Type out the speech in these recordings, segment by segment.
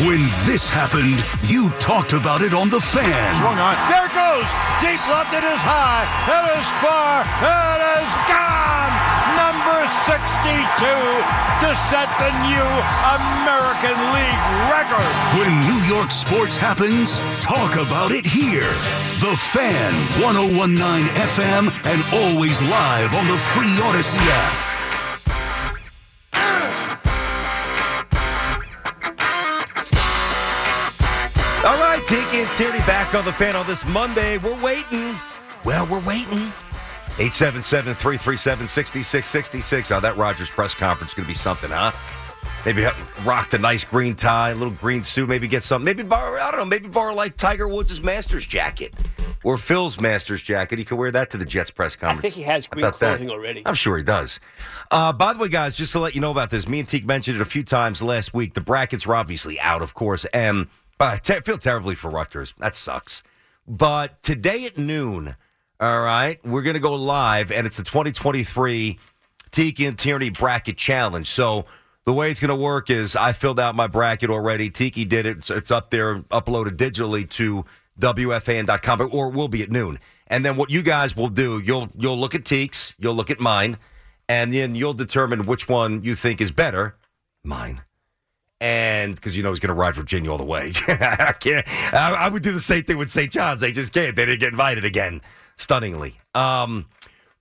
When this happened, you talked about it on The Fan. Swung on. There it goes. Deep left. It is high. It is far. It is gone. Number 62 to set the new American League record. When New York sports happens, talk about it here. The Fan, 1019 FM, and always live on the free Odyssey app. All right, Tiki and Tierney back on the fan on this Monday. We're waiting. Well, we're waiting. 877 337 6666. Oh, that Rodgers press conference is going to be something, huh? Maybe rock the nice green tie, a little green suit, maybe get something. Maybe borrow, I don't know, maybe borrow like Tiger Woods' Masters jacket or Phil's Masters jacket. He could wear that to the Jets press conference. I think he has green about that? clothing already. I'm sure he does. Uh, by the way, guys, just to let you know about this, me and Teak mentioned it a few times last week. The brackets are obviously out, of course, and I feel terribly for Rutgers. That sucks. But today at noon, all right, we're going to go live, and it's the 2023 Tiki and Tierney Bracket Challenge. So the way it's going to work is I filled out my bracket already. Tiki did it. It's up there, uploaded digitally to WFAN.com, or will be at noon. And then what you guys will do, you'll you'll look at Teek's, you'll look at mine, and then you'll determine which one you think is better. Mine. And because you know he's going to ride Virginia all the way. I can't. I, I would do the same thing with St. John's. They just can't. They didn't get invited again, stunningly. Um,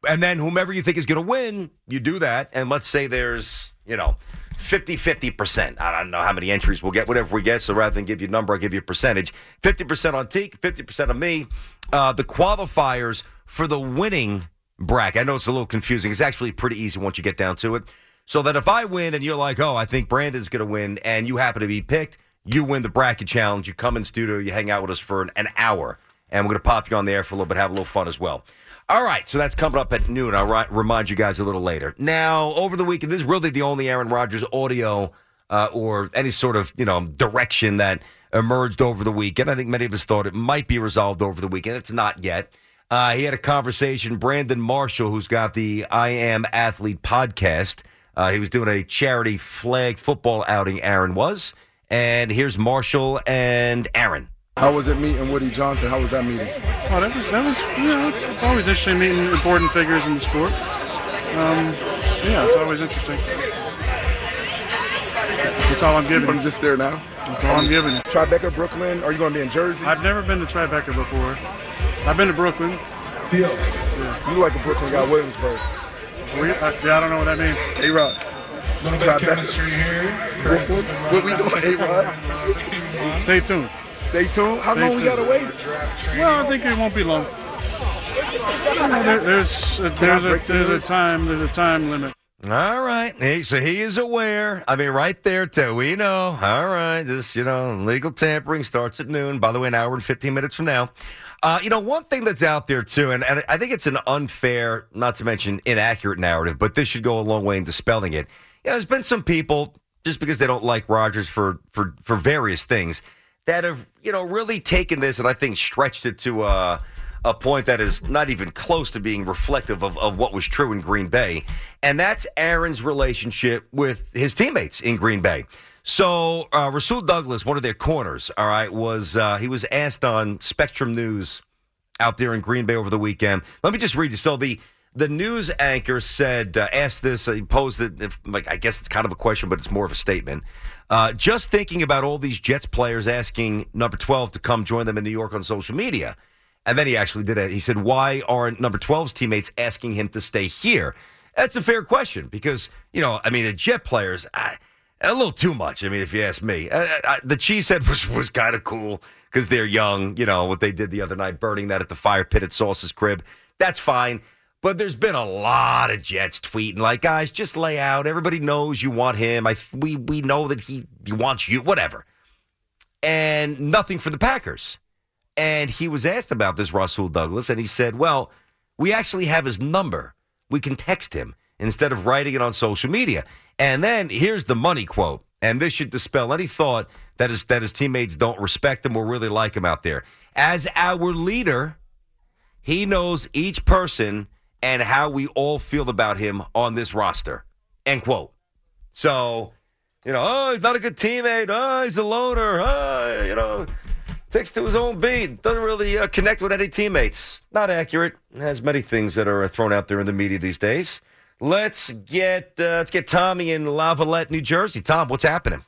and then whomever you think is going to win, you do that. And let's say there's, you know, 50 50%. I don't know how many entries we'll get, whatever we get. So rather than give you a number, I'll give you a percentage 50% on Teak, 50% on me. Uh, the qualifiers for the winning bracket, I know it's a little confusing. It's actually pretty easy once you get down to it. So that if I win and you're like, oh, I think Brandon's going to win, and you happen to be picked, you win the bracket challenge. You come in studio, you hang out with us for an, an hour, and we're going to pop you on the air for a little bit, have a little fun as well. All right, so that's coming up at noon. I'll ri- remind you guys a little later. Now, over the weekend, this is really the only Aaron Rodgers audio uh, or any sort of you know direction that emerged over the weekend. I think many of us thought it might be resolved over the weekend. It's not yet. Uh, he had a conversation. Brandon Marshall, who's got the I Am Athlete podcast, uh, he was doing a charity flag football outing. Aaron was, and here's Marshall and Aaron. How was it meeting Woody Johnson? How was that meeting? Oh, that was that was you know it's, it's always interesting meeting important figures in the sport. Um, yeah, it's always interesting. That's all I'm giving. I'm just there now. That's all I'm giving. Tribeca, Brooklyn. Are you going to be in Jersey? I've never been to Tribeca before. I've been to Brooklyn. yeah You like a Brooklyn guy, Williamsburg. We, uh, yeah, I don't know what that means. A Rod. Tribeca. Brooklyn. What we doing, A Rod? Stay tuned. Stay tuned. How Stay long we gotta wait? Well, I think it won't be long. There, there's a, there's a there's a time there's a time limit. All right. Hey, so he is aware. I mean, right there, too. We know. All right. This, you know, legal tampering starts at noon. By the way, an hour and 15 minutes from now. Uh, you know, one thing that's out there, too, and, and I think it's an unfair, not to mention inaccurate narrative, but this should go a long way in dispelling it. You know, there's been some people, just because they don't like Rodgers for, for, for various things, that have, you know, really taken this and I think stretched it to uh, a point that is not even close to being reflective of, of what was true in Green Bay. And that's Aaron's relationship with his teammates in Green Bay. So uh, Rasul Douglas, one of their corners, all right, was uh, he was asked on Spectrum News out there in Green Bay over the weekend. Let me just read you. So the the news anchor said, uh, asked this, posed it, if, like, I guess it's kind of a question, but it's more of a statement. Uh, just thinking about all these Jets players asking number 12 to come join them in New York on social media. And then he actually did it. He said, Why aren't number 12's teammates asking him to stay here? That's a fair question because, you know, I mean, the Jet players, I, a little too much. I mean, if you ask me, uh, uh, the cheesehead was, was kind of cool because they're young. You know, what they did the other night, burning that at the fire pit at Sauce's crib. That's fine. But there's been a lot of Jets tweeting like, guys, just lay out. Everybody knows you want him. I we we know that he he wants you. Whatever. And nothing for the Packers. And he was asked about this, Rasul Douglas, and he said, "Well, we actually have his number. We can text him instead of writing it on social media." And then here's the money quote, and this should dispel any thought that his that his teammates don't respect him or really like him out there. As our leader, he knows each person and how we all feel about him on this roster. End quote. So, you know, oh, he's not a good teammate. Oh, he's a loner. Oh, you know, takes to his own beat. Doesn't really uh, connect with any teammates. Not accurate. Has many things that are thrown out there in the media these days. Let's get uh, let's get Tommy in Lavallette, New Jersey. Tom, what's happening?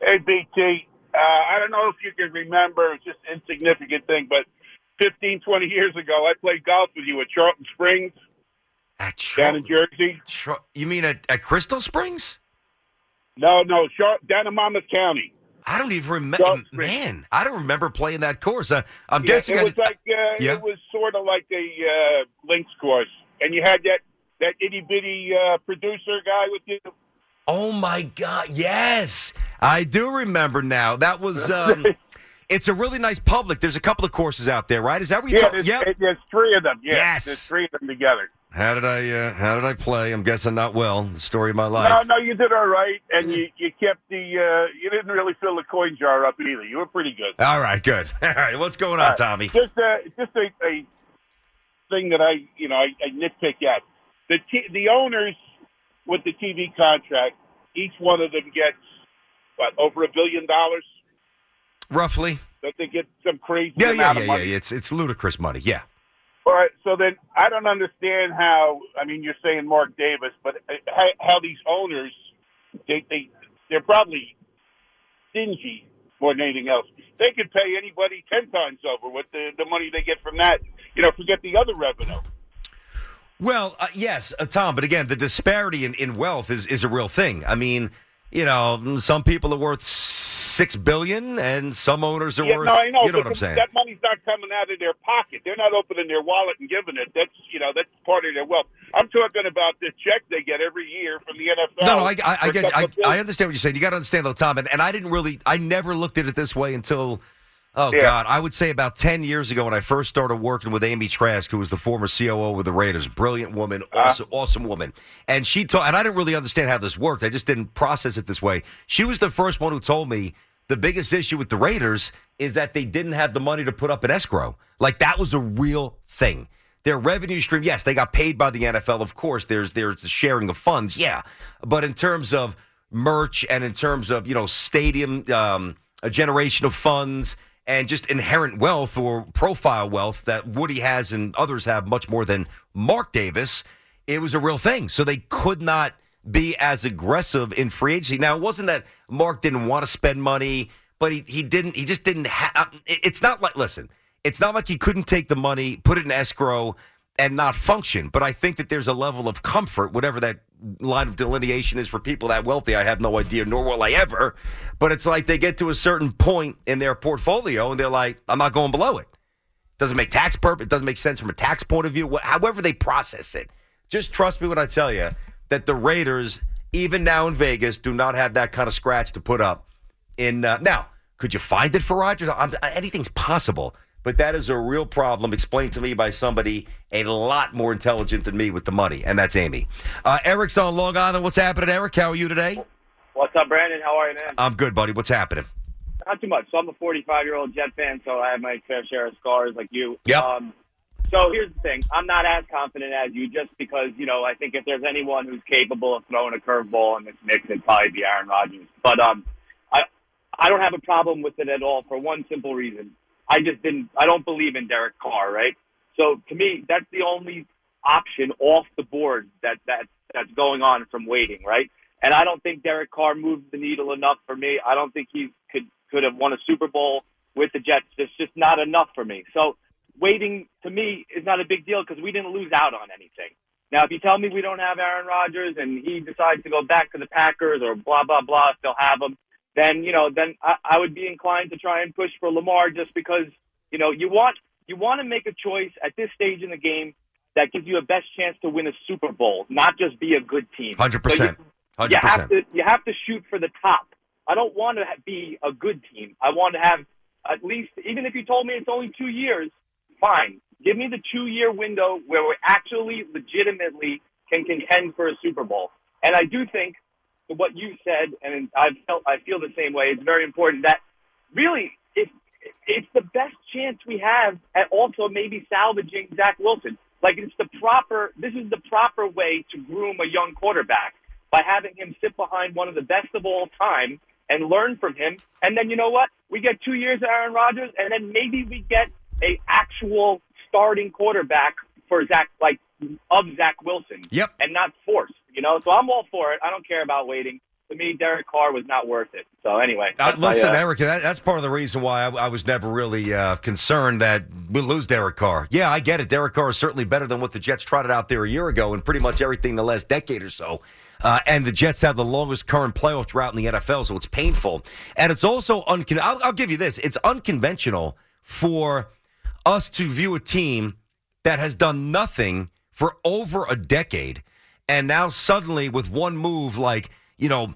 Hey, BT. Uh, I don't know if you can remember, it's just an insignificant thing, but 15, 20 years ago, I played golf with you at Charleston Springs At down in Jersey. Char- you mean at, at Crystal Springs? No, no, Char- down in Monmouth County. I don't even remember. Man, I don't remember playing that course. Uh, I'm Yeah, guessing it I was like uh, Yeah. it was sort of like a uh, links course, and you had that that itty bitty uh, producer guy with you. Oh my God! Yes, I do remember now. That was. Um, it's a really nice public. There's a couple of courses out there, right? Is that what you Yeah, there's, Yep. there's three of them. Yeah, Yes. there's three of them together. How did I? Uh, how did I play? I'm guessing not well. The story of my life. No, no, you did all right, and you you kept the uh, you didn't really fill the coin jar up either. You were pretty good. All right, good. All right, what's going on, right. Tommy? Just a just a, a thing that I you know I, I nitpick at the t- the owners with the TV contract. Each one of them gets what over a billion dollars. Roughly. That they get some crazy Yeah, yeah, yeah, of yeah. It's it's ludicrous money. Yeah. All right, so then I don't understand how. I mean, you're saying Mark Davis, but uh, how, how these owners they they they're probably stingy more than anything else. They could pay anybody ten times over with the the money they get from that. You know, forget the other revenue. Well, uh, yes, uh, Tom. But again, the disparity in, in wealth is is a real thing. I mean, you know, some people are worth six billion, and some owners are yeah, worth. no, I know. you know what I'm saying? That money's not coming out of their pocket. They're not opening their wallet and giving it. That's you know that's part of their wealth. I'm talking about the check they get every year from the NFL. No, no, I, I, I get, I. I understand what you're saying. You got to understand though, Tom, and, and I didn't really, I never looked at it this way until, oh Yeah. God, I would say about ten years ago when I first started working with Amy Trask, who was the former COO with the Raiders, brilliant woman, Uh-huh. awesome, awesome woman, and she told, and I didn't really understand how this worked. I just didn't process it this way. She was the first one who told me the biggest issue with the Raiders is that they didn't have the money to put up an escrow. Like that was a real thing. Their revenue stream, yes, they got paid by the NFL. Of course, there's there's the sharing of funds, yeah. But in terms of merch and in terms of you know stadium, um, a generation of funds and just inherent wealth or profile wealth that Woody has and others have much more than Mark Davis, it was a real thing. So they could not be as aggressive in free agency. Now it wasn't that Mark didn't want to spend money, but he he didn't. He just didn't have. It's not like listen. It's not like he couldn't take the money, put it in escrow, and not function. But I think that there's a level of comfort, whatever that line of delineation is for people that wealthy. I have no idea, nor will I ever. But it's like they get to a certain point in their portfolio, and they're like, "I'm not going below it." Doesn't make tax purpose. It doesn't make sense from a tax point of view. However they process it, just trust me when I tell you that the Raiders, even now in Vegas, do not have that kind of scratch to put up. In uh, now, could you find it for Rodgers? I'm, anything's possible, but that is a real problem explained to me by somebody a lot more intelligent than me with the money, and that's Amy. Uh, Eric's on Long Island. What's happening, Eric? How are you today? What's up, Brandon? How are you, man? I'm good, buddy. What's happening? Not too much. So I'm a 45 year old Jet fan, so I have my fair share of scars like you. Yep. Um, so here's the thing: I'm not as confident as you, just because you know I think if there's anyone who's capable of throwing a curveball in this mix, it'd probably be Aaron Rodgers. But um, I I don't have a problem with it at all for one simple reason: I just didn't. I don't believe in Derek Carr, right? So to me, that's the only option off the board that that that's going on from waiting, right? And I don't think Derek Carr moved the needle enough for me. I don't think he could could have won a Super Bowl with the Jets. It's just not enough for me. So waiting to me is not a big deal because we didn't lose out on anything. Now, if you tell me we don't have Aaron Rodgers and he decides to go back to the Packers or blah blah blah, they'll have him, then you know, then I, I would be inclined to try and push for Lamar just because you know you want you want to make a choice at this stage in the game that gives you a best chance to win a Super Bowl, not just be a good team. Hundred percent. you have to you have to shoot for the top. I don't want to be a good team. I want to have at least even if you told me it's only two years, fine. Give me the two year window where we actually legitimately can contend for a Super Bowl. And I do think what you said, and I felt I feel the same way. It's very important that really it's it's the best chance we have at also maybe salvaging Zach Wilson. Like it's the proper this is the proper way to groom a young quarterback by having him sit behind one of the best of all time and learn from him. And then you know what? We get two years of Aaron Rodgers, and then maybe we get a actual starting quarterback for Zach, like of Zach Wilson. Yep. And not forced. You know, so I'm all for it. I don't care about waiting. To me, Derek Carr was not worth it. So anyway, Uh, that's my, listen, uh, Eric, that, that's part of the reason why I, I was never really uh, concerned that we'll lose Derek Carr. Yeah, I get it. Derek Carr is certainly better than what the Jets trotted out there a year ago and pretty much everything the last decade or so. Uh, and the Jets have the longest current playoff drought in the NFL, so it's painful. And it's also uncon- I'll, I'll give you this: it's unconventional for us to view a team that has done nothing for over a decade, and now suddenly with one move, like you know,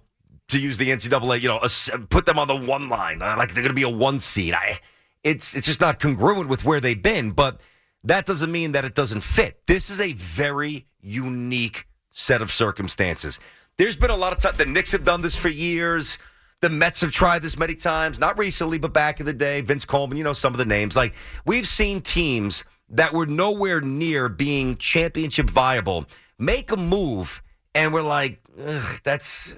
to use the NCAA, you know, put them on the one line, uh, like they're going to be a one seed. I, it's it's just not congruent with where they've been, but that doesn't mean that it doesn't fit. This is a very unique set of circumstances. There's been a lot of time. The Knicks have done this for years. The Mets have tried this many times, not recently, but back in the day. Vince Coleman, you know some of the names. Like we've seen teams that were nowhere near being championship viable make a move, and we're like, "Ugh, that's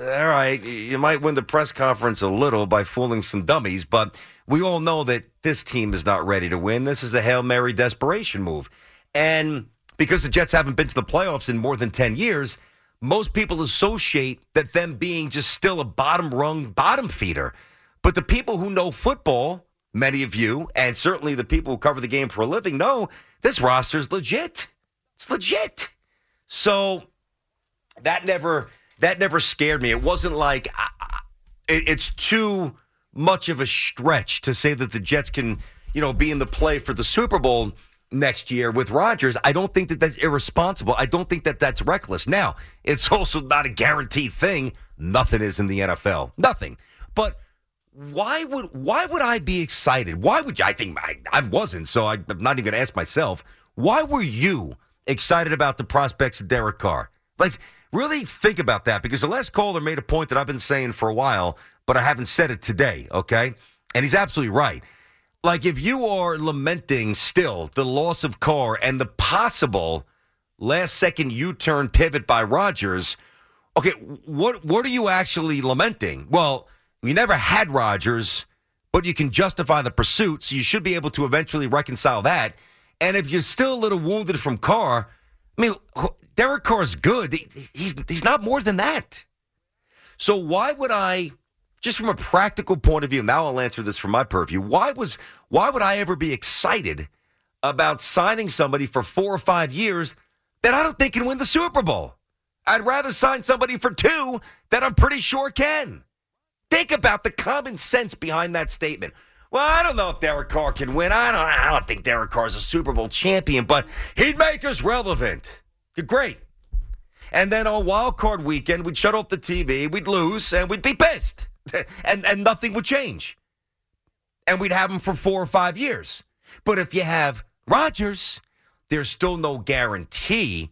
uh, all right. You might win the press conference a little by fooling some dummies, but we all know that this team is not ready to win. This is a Hail Mary desperation move. And because the Jets haven't been to the playoffs in more than 10 years, most people associate that them being just still a bottom rung bottom feeder. But the people who know football, many of you, and certainly the people who cover the game for a living, know this roster's legit. It's legit. So that never that never scared me. It wasn't like it's too much of a stretch to say that the Jets can, you know, be in the play for the Super Bowl next year with Rodgers. I don't think that that's irresponsible. I don't think that that's reckless. Now, it's also not a guaranteed thing. Nothing is in the NFL. Nothing. But why would why would I be excited? Why would you? I think I, I wasn't. So I, I'm not even going to ask myself. Why were you excited about the prospects of Derek Carr? Like, really think about that because the last caller made a point that I've been saying for a while, but I haven't said it today. Okay, and he's absolutely right. Like, if you are lamenting still the loss of Carr and the possible last second U turn pivot by Rodgers, okay, what what are you actually lamenting? Well, we never had Rodgers, but you can justify the pursuit, so you should be able to eventually reconcile that. And if you're still a little wounded from Carr, I mean, Derek Carr's good. He- He's he's not more than that. So why would I, just from a practical point of view, now I'll answer this from my purview. Why was why would I ever be excited about signing somebody for four or five years that I don't think can win the Super Bowl? I'd rather sign somebody for two that I'm pretty sure can. Think about the common sense behind that statement. Well, I don't know if Derek Carr can win. I don't. I don't think Derek Carr's a Super Bowl champion, but he'd make us relevant. Great. And then on wild card weekend, we'd shut off the TV, we'd lose, and we'd be pissed, and and nothing would change. And we'd have him for four or five years. But if you have Rodgers, there's still no guarantee.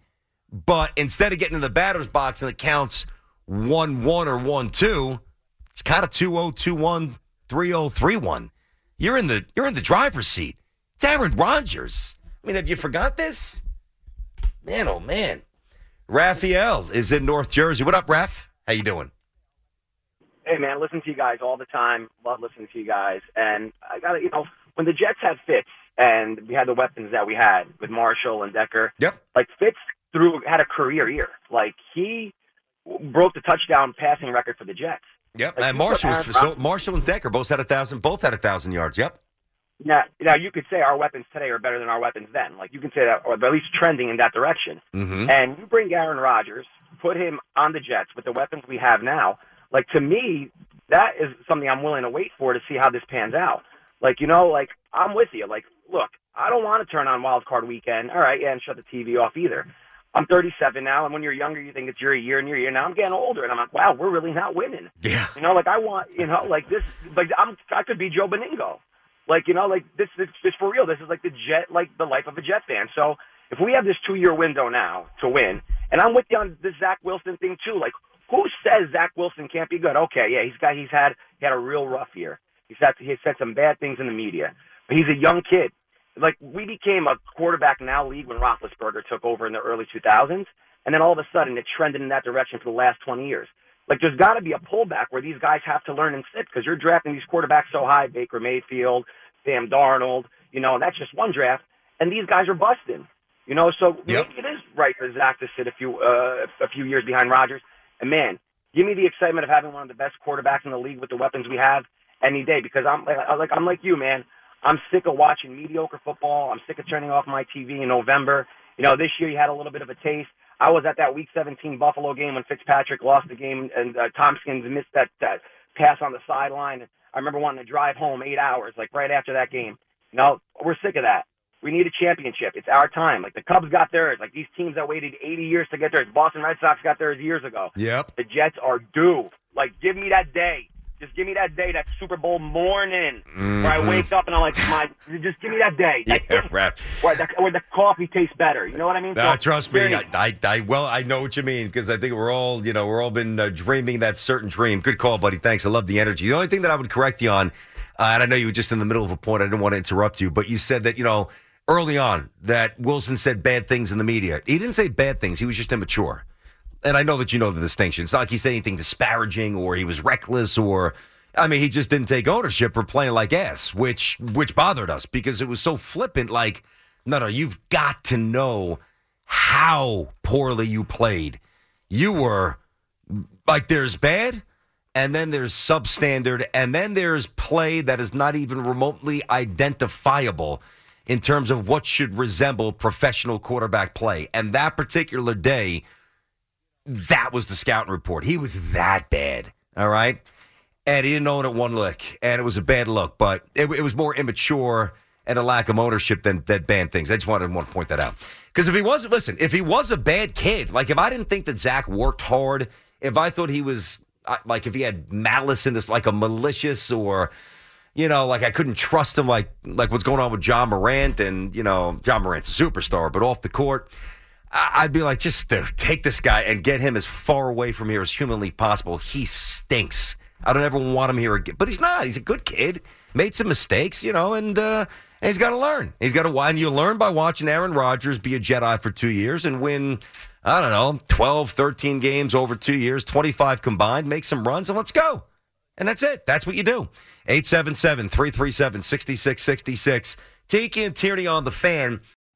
But instead of getting in the batter's box and it counts 1 1 or 1 2, it's kind of 2 0 2 1 3 0 3 1. You're in the you're in the driver's seat. It's Aaron Rodgers. I mean, have you forgot this? Man, oh man. Raphael is in North Jersey. What up, Raph? How you doing? Hey man, listen to you guys all the time. Love listening to you guys. And I got to, you know, when the Jets had Fitz and we had the weapons that we had with Marshall and Decker. Yep. Like Fitz threw had a career year. Like he broke the touchdown passing record for the Jets. Yep. Like, and Marshall, was, so Marshall and Decker both had a thousand. Both had a thousand yards. Yep. Now, now you could say our weapons today are better than our weapons then. Like you can say that, or at least trending in that direction. Mm-hmm. And you bring Aaron Rodgers, put him on the Jets with the weapons we have now. Like to me, that is something I'm willing to wait for to see how this pans out. Like you know, like I'm with you. Like look, I don't want to turn on Wild Card Weekend. All right, yeah, and shut the TV off either. I'm 37 now, and when you're younger, you think it's your year and your year. Now I'm getting older, and I'm like, wow, we're really not winning. Yeah. You know, like I want, you know, like this, like I'm, I could be Joe Benigno. Like you know, like this, this, this for real. This is like the jet, like the life of a Jet fan. So if we have this two-year window now to win, and I'm with you on the Zach Wilson thing too. Like, who says Zach Wilson can't be good? Okay, yeah, he's got, he's had, he had a real rough year. He's had, he's said some bad things in the media, but he's a young kid. Like we became a quarterback now league when Roethlisberger took over in the early 2000s, and then all of a sudden it trended in that direction for the last 20 years. Like there's got to be a pullback where these guys have to learn and sit because you're drafting these quarterbacks so high, Baker Mayfield, Sam Darnold, you know, and that's just one draft, and these guys are busting. You know, so Yep. maybe it is right for Zach to sit a few uh, a few years behind Rodgers. And man, give me the excitement of having one of the best quarterbacks in the league with the weapons we have any day. Because I'm like like I'm like you, man. I'm sick of watching mediocre football. I'm sick of turning off my TV in November. You know, this year you had a little bit of a taste. I was at that Week 17 Buffalo game when Fitzpatrick lost the game and uh, Thompkins missed that, that pass on the sideline. I remember wanting to drive home eight hours, like right after that game. You know, we're sick of that. We need a championship. It's our time. Like the Cubs got theirs. Like these teams that waited 80 years to get theirs. Boston Red Sox got theirs years ago. Yep. The Jets are due. Like, give me that day. Just give me that day, that Super Bowl morning, where I Mhm. wake up and I'm like, my, just give me that day. That Yeah, day right. where the, where the coffee tastes better. You know what I mean? No, So, trust me. I, I, I, well, I know what you mean because I think we're all, you know, we're all been uh, dreaming that certain dream. Good call, buddy. Thanks. I love the energy. The only thing that I would correct you on, uh, and I know you were just in the middle of a point. I didn't want to interrupt you, but you said that, you know, early on that Wilson said bad things in the media. He didn't say bad things. He was just immature. And I know that you know the distinction. It's not like he said anything disparaging or he was reckless or I mean, he just didn't take ownership for playing like ass, which which bothered us because it was so flippant. Like, no, no, you've got to know how poorly you played. You were like there's bad, and then there's substandard, and then there's play that is not even remotely identifiable in terms of what should resemble professional quarterback play. And that particular day, that was the scouting report. He was that bad. All right. And he didn't own it one lick. And it was a bad look, but it, it was more immature and a lack of ownership than that banned things. I just wanted, want to point that out. Because if he wasn't, listen, if he was a bad kid, like if I didn't think that Zach worked hard, if I thought he was, uh, like if he had malice in this, like a malicious or, you know, like I couldn't trust him, like like what's going on with John Morant, and you know, John Morant's a superstar, but off the court, I'd be like, just take this guy and get him as far away from here as humanly possible. He stinks. I don't ever want him here again. But he's not. He's a good kid. Made some mistakes, you know, and uh, and he's got to learn. He's got to. And you learn by watching Aaron Rodgers be a Jedi for two years and win. I don't know, 12, 13 games over two years, 25 combined, make some runs, and let's go. And that's it. That's what you do. 877 337 6666. Tiki and Tierney on the fan.